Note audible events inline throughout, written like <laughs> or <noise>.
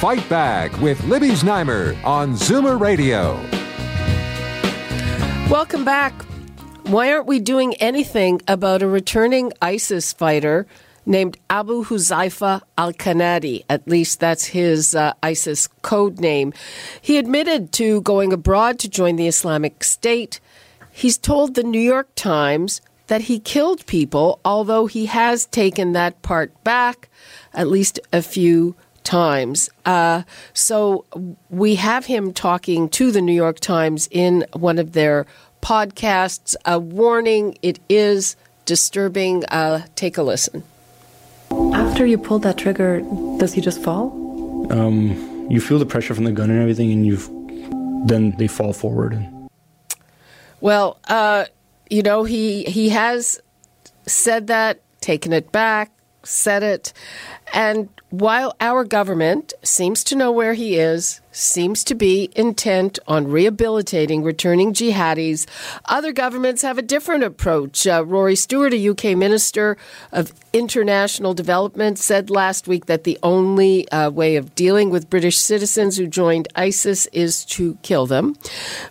Fight Back with Libby Znaimer on Zoomer Radio. Welcome back. Why aren't we doing anything about a returning ISIS fighter named Abu Huzaifa al Kanadi? At least that's his uh, ISIS code name. He admitted to going abroad to join the Islamic State. He's told the New York Times that he killed people, although he has taken that part back at least a few Times. Uh, so we have him talking to the New York Times in one of their podcasts. A warning: it is disturbing. Uh, take a listen. After you pull that trigger, does he just fall? Um, you feel the pressure from the gun and everything, and you then they fall forward. Well, uh, you know he he has said that, taken it back, said it, and while our government seems to know where he is, seems to be intent on rehabilitating returning jihadis, other governments have a different approach. Uh, Rory Stewart, a UK minister of international development, said last week that the only uh, way of dealing with British citizens who joined ISIS is to kill them.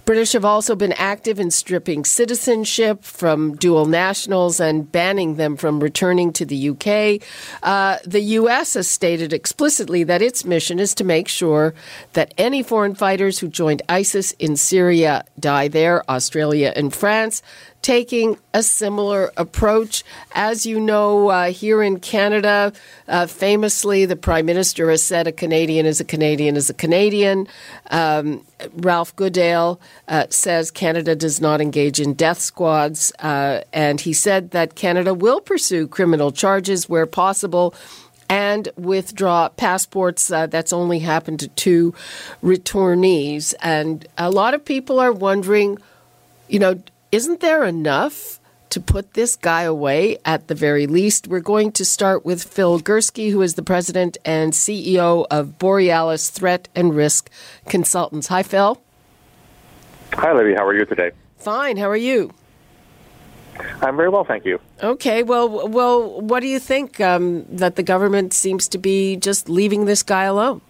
British have also been active in stripping citizenship from dual nationals and banning them from returning to the UK. Uh, the US has stated explicitly that its mission is to make sure that any foreign fighters who joined ISIS in Syria die there, Australia and France taking a similar approach. As you know, uh, here in Canada, uh, famously, the Prime Minister has said a Canadian is a Canadian is a Canadian. Um, Ralph Goodale uh, says Canada does not engage in death squads, uh, and he said that Canada will pursue criminal charges where possible and withdraw passports. Uh, that's only happened to two returnees. And a lot of people are wondering, you know, isn't there enough to put this guy away at the very least? We're going to start with Phil Gurski, who is the president and CEO of Borealis Threat and Risk Consultants. Hi, Phil. Hi, Libby. How are you today? Fine. How are you? I'm very well, thank you. Okay, well, well, what do you think um, that the government seems to be just leaving this guy alone?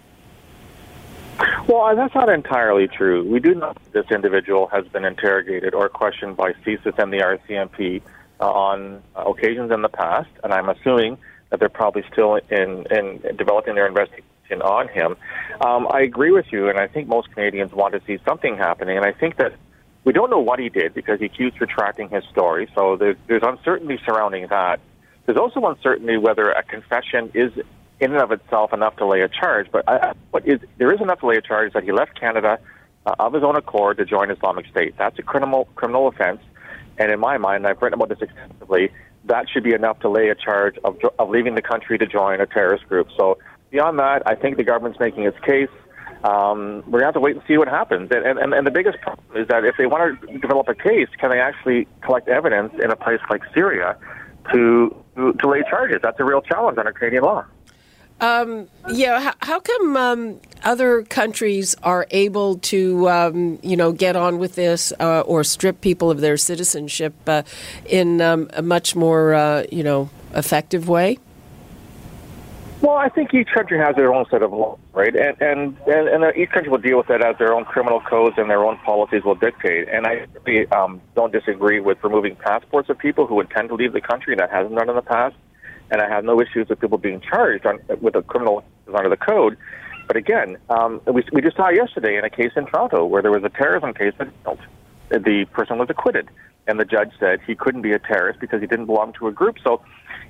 Well, that's not entirely true. We do know this individual has been interrogated or questioned by CSIS and the RCMP uh, on occasions in the past, and I'm assuming that they're probably still in, in developing their investigation on him. Um, I agree with you, and I think most Canadians want to see something happening, and I think that we don't know what he did because he keeps retracting his story, so there's, there's uncertainty surrounding that. There's also uncertainty whether a confession is in and of itself enough to lay a charge. But I, what is there is enough to lay a charge that he left Canada uh, of his own accord to join Islamic State. That's a criminal criminal offense, and in my mind, I've written about this extensively. That should be enough to lay a charge of of leaving the country to join a terrorist group. So beyond that, I think the government's making its case. Um, we're gonna have to wait and see what happens. And, and and the biggest problem is that if they want to develop a case, can they actually collect evidence in a place like Syria to to, to lay charges? That's a real challenge under Canadian law. Um, yeah, how, how come um, other countries are able to, um, you know, get on with this uh, or strip people of their citizenship uh, in um, a much more, uh, you know, effective way? Well, I think each country has their own set of laws, right? And and and, and each country will deal with it as their own criminal codes and their own policies will dictate. And I um, don't disagree with removing passports of people who intend to leave the country. That hasn't done in the past and I have no issues with people being charged on, with a criminal under the code. But again, um, we, we just saw yesterday in a case in Toronto where there was a terrorism case that failed. The person was acquitted, and the judge said he couldn't be a terrorist because he didn't belong to a group. So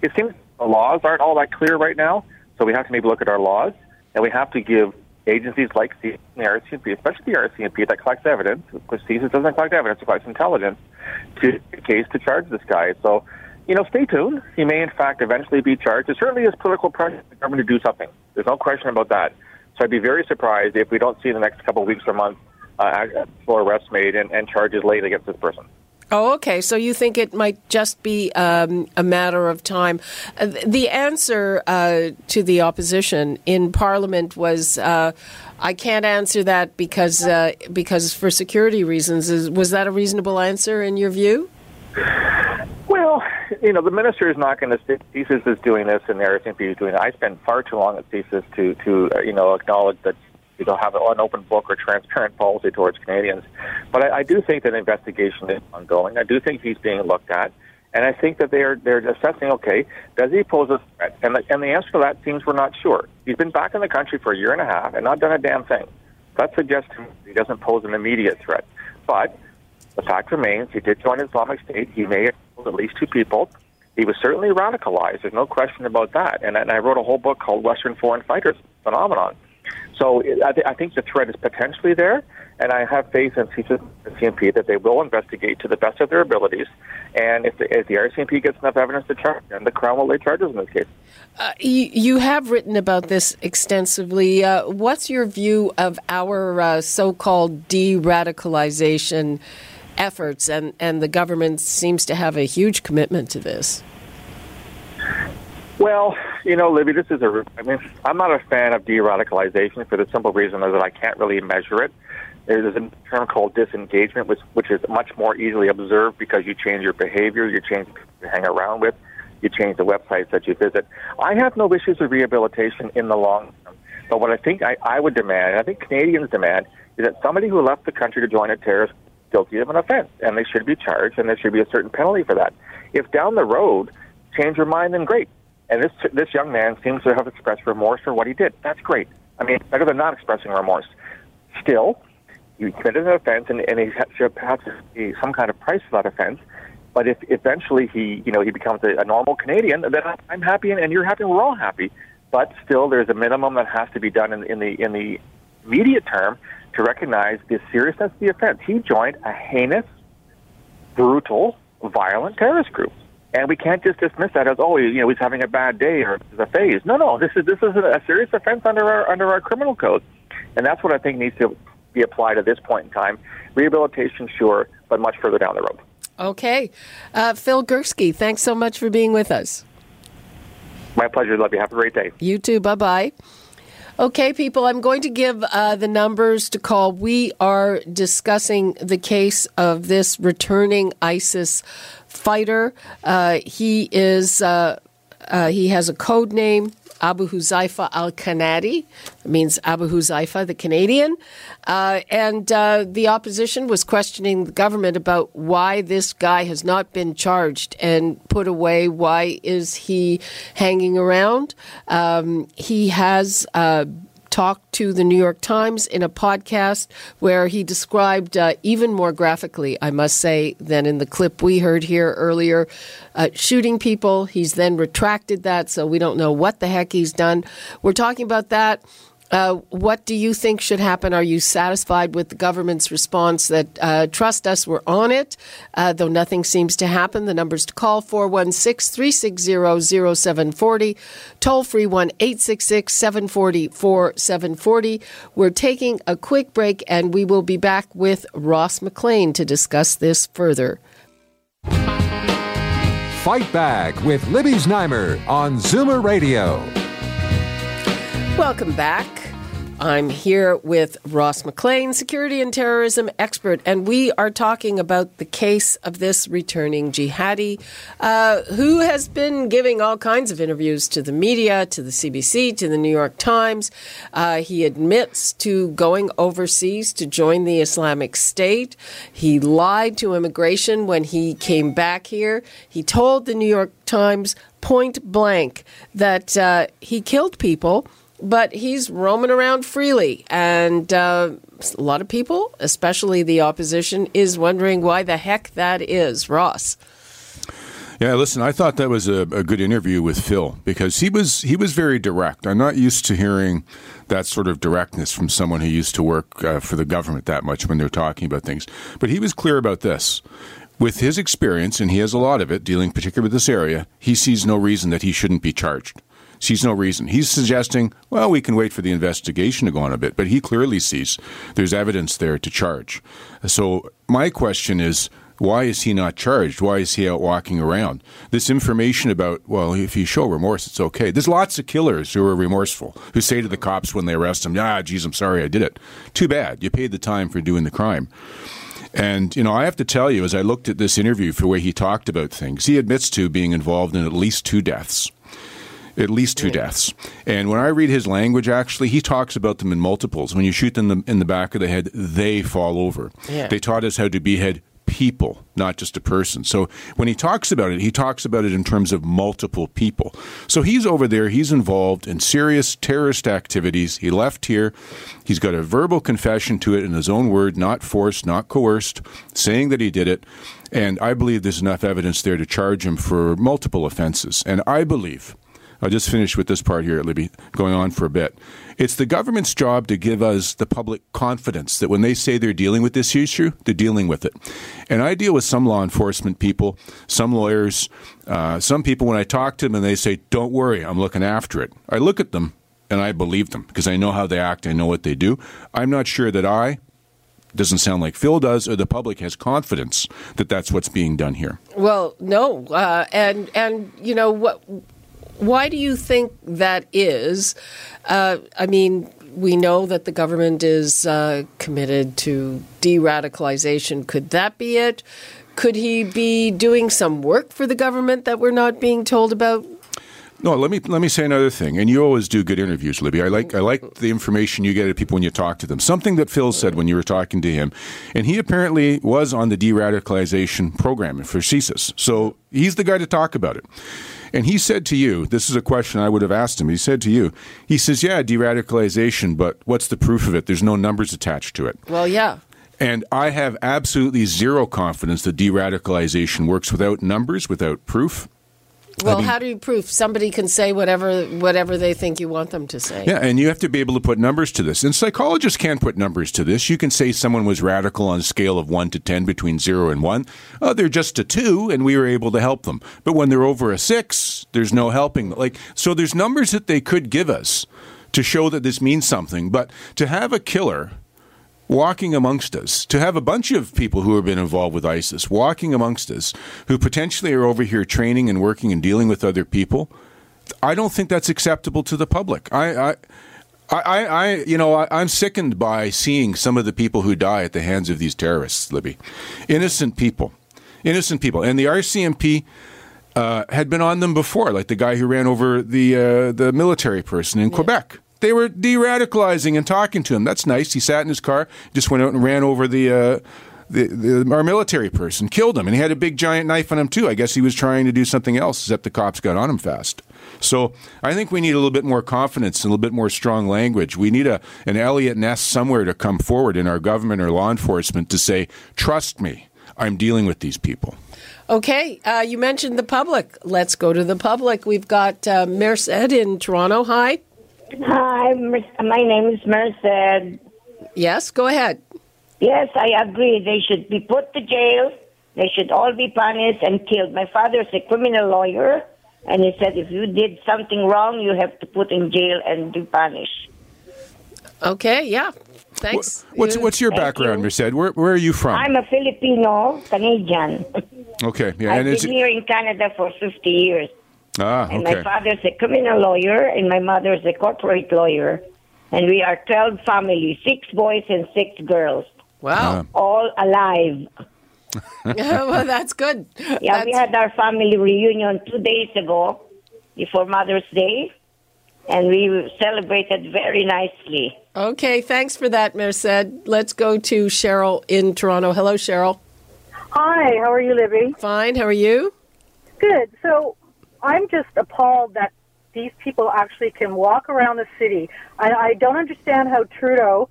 it seems the laws aren't all that clear right now. So we have to maybe look at our laws, and we have to give agencies like the RCMP, especially the RCMP that collects evidence, because CSIS doesn't collect evidence, it collects intelligence, to case to charge this guy. So you know, stay tuned. He may, in fact, eventually be charged. There certainly is political pressure on the government to do something. There's no question about that. So I'd be very surprised if we don't see in the next couple of weeks or months uh, full arrests made and, and charges laid against this person. Oh, okay. So you think it might just be um, a matter of time? Uh, the answer uh, to the opposition in Parliament was, uh, "I can't answer that because uh, because for security reasons." Is, was that a reasonable answer in your view? Well, you know, the minister is not going to say CSIS is doing this and the RCMP is doing it. I spent far too long at CSIS to to uh, you know acknowledge that you know, have an open book or transparent <laughs> policy towards Canadians. But I, I do think that investigation is ongoing. I do think he's being looked at. And I think that they're they're assessing. Okay, does he pose a threat? And the, and the answer to that seems we're not sure. He's been back in the country for a year and a half and not done a damn thing. That suggests he doesn't pose an immediate threat. But the fact remains, he did join Islamic State. He may have killed at least two people. He was certainly radicalized. There's no question about that. And, and I wrote a whole book called Western Foreign Fighters Phenomenon. So I, th- I think the threat is potentially there, and I have faith in CMP that they will investigate to the best of their abilities. And if the, if the RCMP gets enough evidence to charge, then the Crown will lay charges in this case. Uh, you, you, have written about this extensively. Uh, what's your view of our uh, so-called de-radicalization efforts, and, and the government seems to have a huge commitment to this? Well, you know, Libby, this is a. I mean, I'm not a fan of de-radicalization for the simple reason that I can't really measure it. There's a term called disengagement, which which is much more easily observed because you change your behavior, you change you hang around with, you change the websites that you visit. I have no issues with rehabilitation in the long term, but what I think I, I would demand, and I think Canadians demand, is that somebody who left the country to join a terrorist guilty of an offense, and they should be charged, and there should be a certain penalty for that. If down the road change your mind, then great and this this young man seems to have expressed remorse for what he did. That's great. I mean, better than not expressing remorse. Still, he committed an offense, and, and he should perhaps pay some kind of price for that offense. But if eventually he, you know, he becomes a, a normal Canadian, then I'm happy, and, and you're happy, and we're all happy. But still, there's a minimum that has to be done in, in the in the immediate term to recognize the seriousness of the offense. He joined a heinous, brutal, violent terrorist group. And we can't just dismiss that as oh, you know, he's having a bad day or it's a phase. No, no, this is this is a serious offense under our under our criminal code, and that's what I think needs to be applied at this point in time. Rehabilitation, sure, but much further down the road. Okay, uh, Phil Gurski, thanks so much for being with us. My pleasure, Libby. Have a great day. You too. Bye bye. Okay, people, I'm going to give uh, the numbers to call. We are discussing the case of this returning ISIS fighter. Uh, he is uh, uh, he has a code name. Abu Huzaifa al Kanadi means Abu Huzaifa, the Canadian. Uh, and uh, the opposition was questioning the government about why this guy has not been charged and put away. Why is he hanging around? Um, he has uh, talked to the New York Times in a podcast where he described uh, even more graphically, I must say, than in the clip we heard here earlier, uh, shooting people. He's then retracted that, so we don't know what the heck he's done. We're talking about that. Uh, what do you think should happen? Are you satisfied with the government's response that uh, trust us, we're on it, uh, though nothing seems to happen? The numbers to call 416 360 0740, toll free 1 866 740 4740. We're taking a quick break and we will be back with Ross McLean to discuss this further. Fight Back with Libby Znaimer on Zoomer Radio. Welcome back. I'm here with Ross McLean, security and terrorism expert, and we are talking about the case of this returning jihadi uh, who has been giving all kinds of interviews to the media, to the CBC, to the New York Times. Uh, he admits to going overseas to join the Islamic State. He lied to immigration when he came back here. He told the New York Times point blank that uh, he killed people but he's roaming around freely. And uh, a lot of people, especially the opposition, is wondering why the heck that is. Ross. Yeah, listen, I thought that was a, a, good interview with Phil because he was he was very direct. I'm not used to hearing that sort of directness from someone who used to work uh, for the government that much when they're talking about things. But he was clear about this. With his experience, and he has a lot of it dealing particularly with this area, he sees no reason that he shouldn't be charged. Sees no reason. He's suggesting, well, we can wait for the investigation to go on a bit, but he clearly sees there's evidence there to charge. So my question is, why is he not charged? Why is he out walking around? This information about, well, if you show remorse, it's okay. There's lots of killers who are remorseful, who say to the cops when they arrest them, ah, geez, I'm sorry I did it. Too bad. You paid the time for doing the crime. And, you know, I have to tell you, as I looked at this interview for the way he talked about things, he admits to being involved in at least two deaths. At least two deaths. And when I read his language, actually, he talks about them in multiples. When you shoot them in the, in the back of the head, they fall over. Yeah. They taught us how to behead people, not just a person. So when he talks about it, he talks about it in terms of multiple people. So he's over there, he's involved in serious terrorist activities. He left here. He's got a verbal confession to it in his own word, not forced, not coerced, saying that he did it. And I believe there's enough evidence there to charge him for multiple offenses. And I believe I'll just finish with this part here, Libby, going on for a bit. It's the government's job to give us the public confidence that when they say they're dealing with this issue, they're dealing with it. And I deal with some law enforcement people, some lawyers, uh, some people when I talk to them and they say, don't worry, I'm looking after it. I look at them and I believe them because I know how they act, I know what they do. I'm not sure that I, doesn't sound like Phil does, or the public has confidence that that's what's being done here. Well, no, uh, and and you know what? Why do you think that is? Uh, I mean, we know that the government is uh, committed to de-radicalization. Could that be it? Could he be doing some work for the government that we're not being told about? No, let me let me say another thing. And you always do good interviews, Libby. I like I like the information you get at people when you talk to them. Something that Phil said when you were talking to him, and he apparently was on the de-radicalization program for CSIS. So he's the guy to talk about it. And he said to you, this is a question I would have asked him. He said to you, he says, "Yeah, de-radicalization, but what's the proof of it? There's no numbers attached to it." Well, yeah. And I have absolutely zero confidence that de-radicalization works without numbers, without proof. Well, mean- how do you prove somebody can say whatever whatever they think you want them to say? Yeah, and you have to be able to put numbers to this. And psychologists can't put numbers to this. You can say someone was radical on a scale of 1 to 10 between 0 and 1. Oh, they're just a 2 and we were able to help them. But when they're over a 6, there's no helping. Like so there's numbers that they could give us to show that this means something, but to have a killer walking amongst us, to have a bunch of people who have been involved with ISIS walking amongst us, who potentially are over here training and working and dealing with other people, I don't think that's acceptable to the public. I, I I, I, you know, I, I'm sickened by seeing some of the people who die at the hands of these terrorists, Libby. Innocent people. Innocent people. And the RCMP uh, had been on them before, like the guy who ran over the, uh, the military person in Quebec. They were de radicalizing and talking to him. That's nice. He sat in his car, just went out and ran over the. Uh, the, the, our military person killed him, and he had a big giant knife on him too. I guess he was trying to do something else, except the cops got on him fast. So I think we need a little bit more confidence a little bit more strong language. We need a an Eliot Ness somewhere to come forward in our government or law enforcement to say, "Trust me, I'm dealing with these people." Okay, uh, you mentioned the public. Let's go to the public. We've got uh, Merced in Toronto. Hi. Hi, my name is Merced. Yes, go ahead. Yes, I agree. They should be put to jail. They should all be punished and killed. My father is a criminal lawyer, and he said if you did something wrong, you have to put in jail and be punished. Okay, yeah. Thanks. What's what's your Thank background, you. Merced? Where where are you from? I'm a Filipino Canadian. okay, yeah, I've and been here in Canada for 50 years. Ah And okay. my father's a criminal lawyer, and my mother's a corporate lawyer. And we are 12 families, six boys and six girls, Wow. all alive. <laughs> <laughs> well, that's good. Yeah, we had our family reunion two days ago before Mother's Day, and we celebrated very nicely. Okay, thanks for that, Merced. Let's go to Cheryl in Toronto. Hello, Cheryl. Hi, how are you, Libby? Fine. How are you? Good. So I'm just appalled that these people actually can walk around the city. I, I don't understand how Trudeau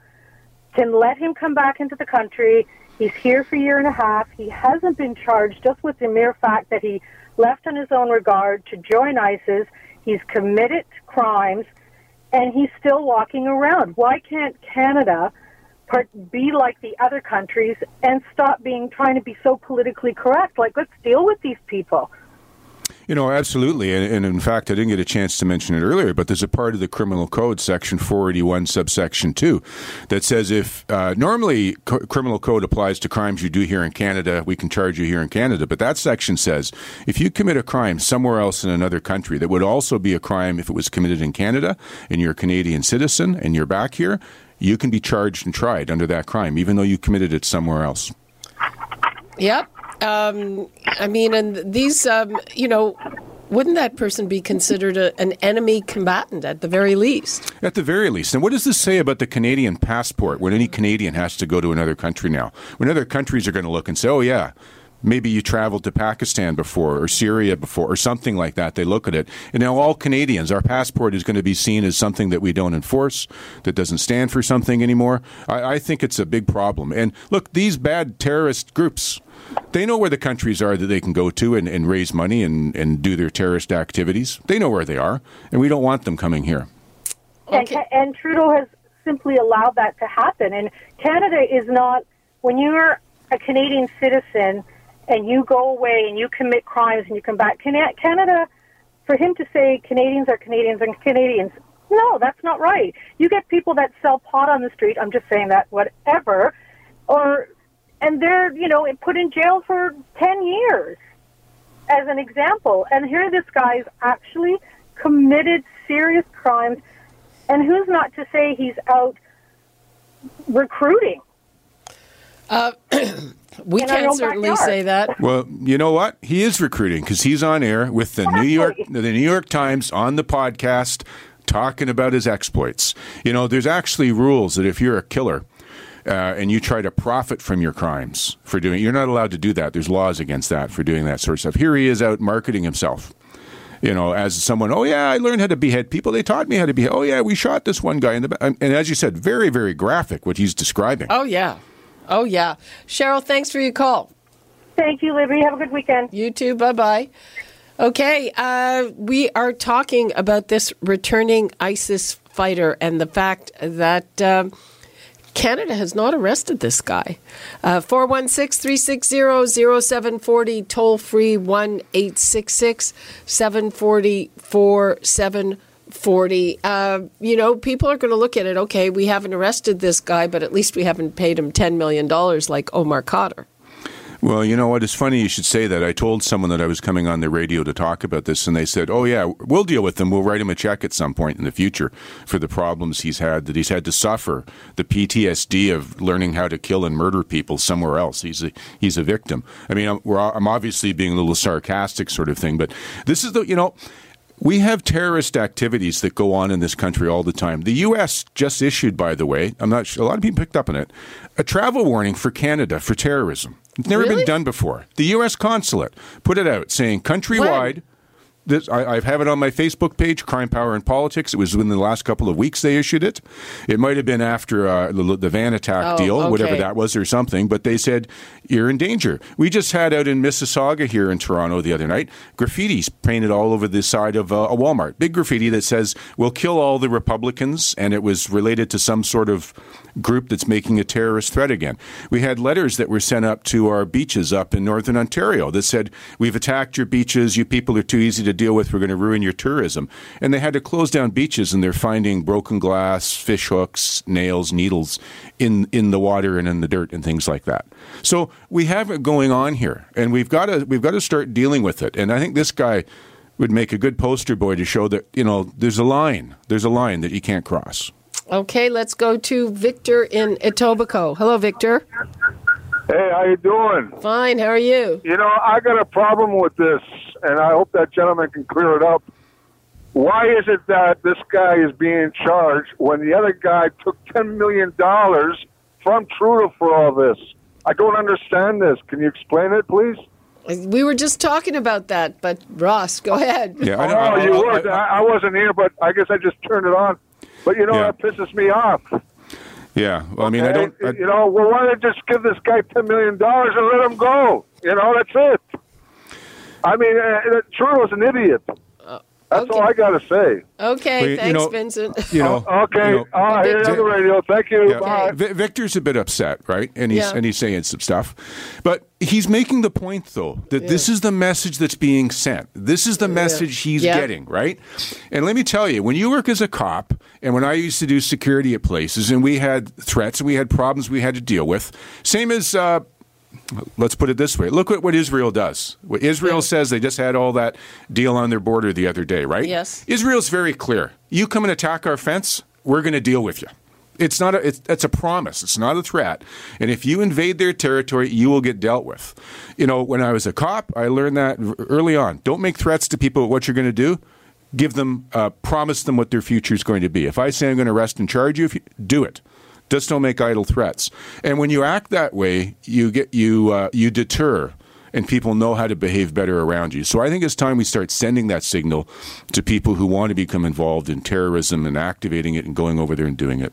can let him come back into the country. He's here for a year and a half. He hasn't been charged just with the mere fact that he left on his own regard to join ISIS. He's committed crimes, and he's still walking around. Why can't Canada be like the other countries and stop being trying to be so politically correct? Like, let's deal with these people. You know, absolutely. And, and, in fact, I didn't get a chance to mention it earlier, but there's a part of the criminal code, section 481, subsection 2, that says if uh, normally criminal code applies to crimes you do here in Canada, we can charge you here in Canada. But that section says if you commit a crime somewhere else in another country that would also be a crime if it was committed in Canada and you're a Canadian citizen and you're back here, you can be charged and tried under that crime, even though you committed it somewhere else. Yep. Um, I mean, and these, um, you know, wouldn't that person be considered a, an enemy combatant at the very least? At the very least. And what does this say about the Canadian passport when any Canadian has to go to another country now? When other countries are going to look and say, oh, yeah, maybe you traveled to Pakistan before or Syria before or something like that. They look at it. And now all Canadians, our passport is going to be seen as something that we don't enforce, that doesn't stand for something anymore. I, I think it's a big problem. And look, these bad terrorist groups, they know where the countries are that they can go to and, and raise money and, and do their terrorist activities. They know where they are, and we don't want them coming here. Okay. And, and Trudeau has simply allowed that to happen. And Canada is not, when you're a Canadian citizen, and you go away and you commit crimes and you come back. Canada, for him to say Canadians are Canadians and Canadians, no, that's not right. You get people that sell pot on the street. I'm just saying that, whatever, or and they're you know put in jail for ten years, as an example. And here, this guy's actually committed serious crimes, and who's not to say he's out recruiting? Uh, <clears throat> we can't certainly say that. Well, you know what? He is recruiting because he's on air with the. New York, the New York Times on the podcast talking about his exploits. You know, there's actually rules that if you're a killer. Uh, and you try to profit from your crimes for doing you're not allowed to do that there's laws against that for doing that sort of stuff here he is out marketing himself you know, as someone, oh yeah, I learned how to behead people. They taught me how to behead. Oh yeah, we shot this one guy in the back. and as you said, very very graphic what he's describing. Oh yeah, Oh, yeah. Cheryl, thanks for your call. Thank you, Libby. Have a good weekend. You too. Bye bye. Okay, uh, we are talking about this returning ISIS fighter and the fact that um, Canada has not arrested this guy. Uh, 416 360 0740, toll free 1 866 740 40. Uh, you know, people are going to look at it, okay, we haven't arrested this guy, but at least we haven't paid him $10 million like Omar Khadr. Well, you know what? It's funny you should say that. I told someone that I was coming on the radio to talk about this, and they said, "Oh yeah, we'll deal with him. We'll write him a check at some point in the future for the problems he's had that he's had to suffer, the PTSD of learning how to kill and murder people somewhere else. He's a he's a victim. I mean, I'm, I'm obviously being a little sarcastic, sort of thing, but this is the you know." We have terrorist activities that go on in this country all the time. The U.S. just issued, by the way, I'm not sure, a lot of people picked up on it, a travel warning for Canada for terrorism. It's never really? been done before. The U.S. consulate put it out saying countrywide. When? This, I, I, have it on my Facebook page, Crime, Power, and Politics. It was within the last couple of weeks they issued it. It might have been after uh, the, the, van attack oh, deal, okay. whatever that was, or something. But they said you're in danger. We just had out in Mississauga here in Toronto the other night graffitis painted all over the side of uh, a Walmart, big graffiti that says "We'll kill all the Republicans," and it was related to some sort of group that's making a terrorist threat again. We had letters that were sent up to our beaches up in northern Ontario that said, We've attacked your beaches. You people are too easy to deal with. We're going to ruin your tourism. And they had to close down beaches and they're finding broken glass, fish hooks, nails, needles in, in the water and in the dirt and things like that. So we have it going on here and we've got to, we've got to start dealing with it. And I think this guy would make a good poster boy to show that, you know, there's a line. There's a line that you can't cross. Okay, let's go to Victor in Etobicoke. Hello, Victor. Hey, how you doing? Fine. How are you? You know, I got a problem with this, and I hope that gentleman can clear it up. Why is it that this guy is being charged when the other guy took ten million dollars from Trudeau for all this? I don't understand this. Can you explain it, please? We were just talking about that, but Ross, go ahead. Yeah, I, know, oh, you were. I, I wasn't here, but I guess I just turned it on. But you know yeah. that pisses me off. Yeah, well, I mean, I don't. I, you know, well, why don't just give this guy ten million dollars and let him go? You know, that's it. I mean, uh, Trudeau's an idiot. That's all I got to say. Okay, Well, you- you thanks, know- Vincent. You know, <laughs> Okay, you know, I'll hear it on the radio. Thank you. Yeah. Bye. Vi- Victor's a bit upset, right? And he's Yeah. and he's saying some stuff, but he's making the point though that this is the message that's being sent. This is the message he's Yeah. getting, right? And let me tell you, when you work as a cop, and when I used to do security at places, and we had threats and we had problems we had to deal with, same as. Uh, Let's put it this way. Look at what Israel does. What Israel says, they just had all that deal on their border the other day, right? Yes. Israel's very clear. You come and attack our fence, we're going to deal with you. It's not a, it's, it's a promise. It's not a threat. And if you invade their territory, you will get dealt with. You know, when I was a cop, I learned that early on. Don't make threats to people. What you're going to do, give them, uh, promise them what their future is going to be. If I say I'm going to arrest and charge you, if you do it. Just don't make idle threats. And when you act that way, you get you uh, you deter and people know how to behave better around you. So I think it's time we start sending that signal to people who want to become involved in terrorism and activating it and going over there and doing it.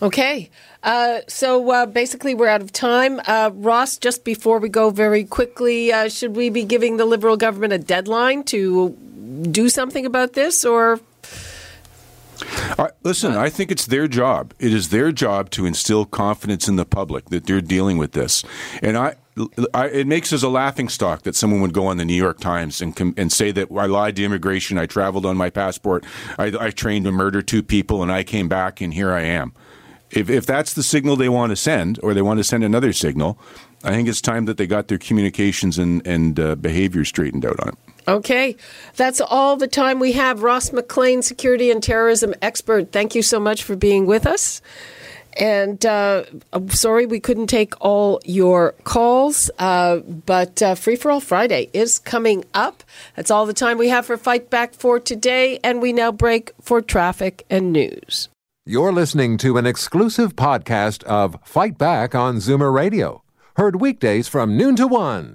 Okay. Uh, so uh, basically, we're out of time. Uh, Ross, just before we go very quickly, uh, should we be giving the Liberal government a deadline to do something about this or. Listen, I think it's their job. It is their job to instill confidence in the public that they're dealing with this. And I, I it makes us a laughing stock that someone would go on the New York Times and com- and say that I lied to immigration, I traveled on my passport, I, I trained to murder two people, and I came back, and here I am. If, if that's the signal they want to send, or they want to send another signal, I think it's time that they got their communications and, and uh, behavior straightened out on it. Okay, that's all the time we have. Ross McLean, security and terrorism expert, thank you so much for being with us. And uh, I'm sorry we couldn't take all your calls, uh, but uh, Free for All Friday is coming up. That's all the time we have for Fight Back for today, and we now break for traffic and news. You're listening to an exclusive podcast of Fight Back on Zoomer Radio, heard weekdays from noon to one.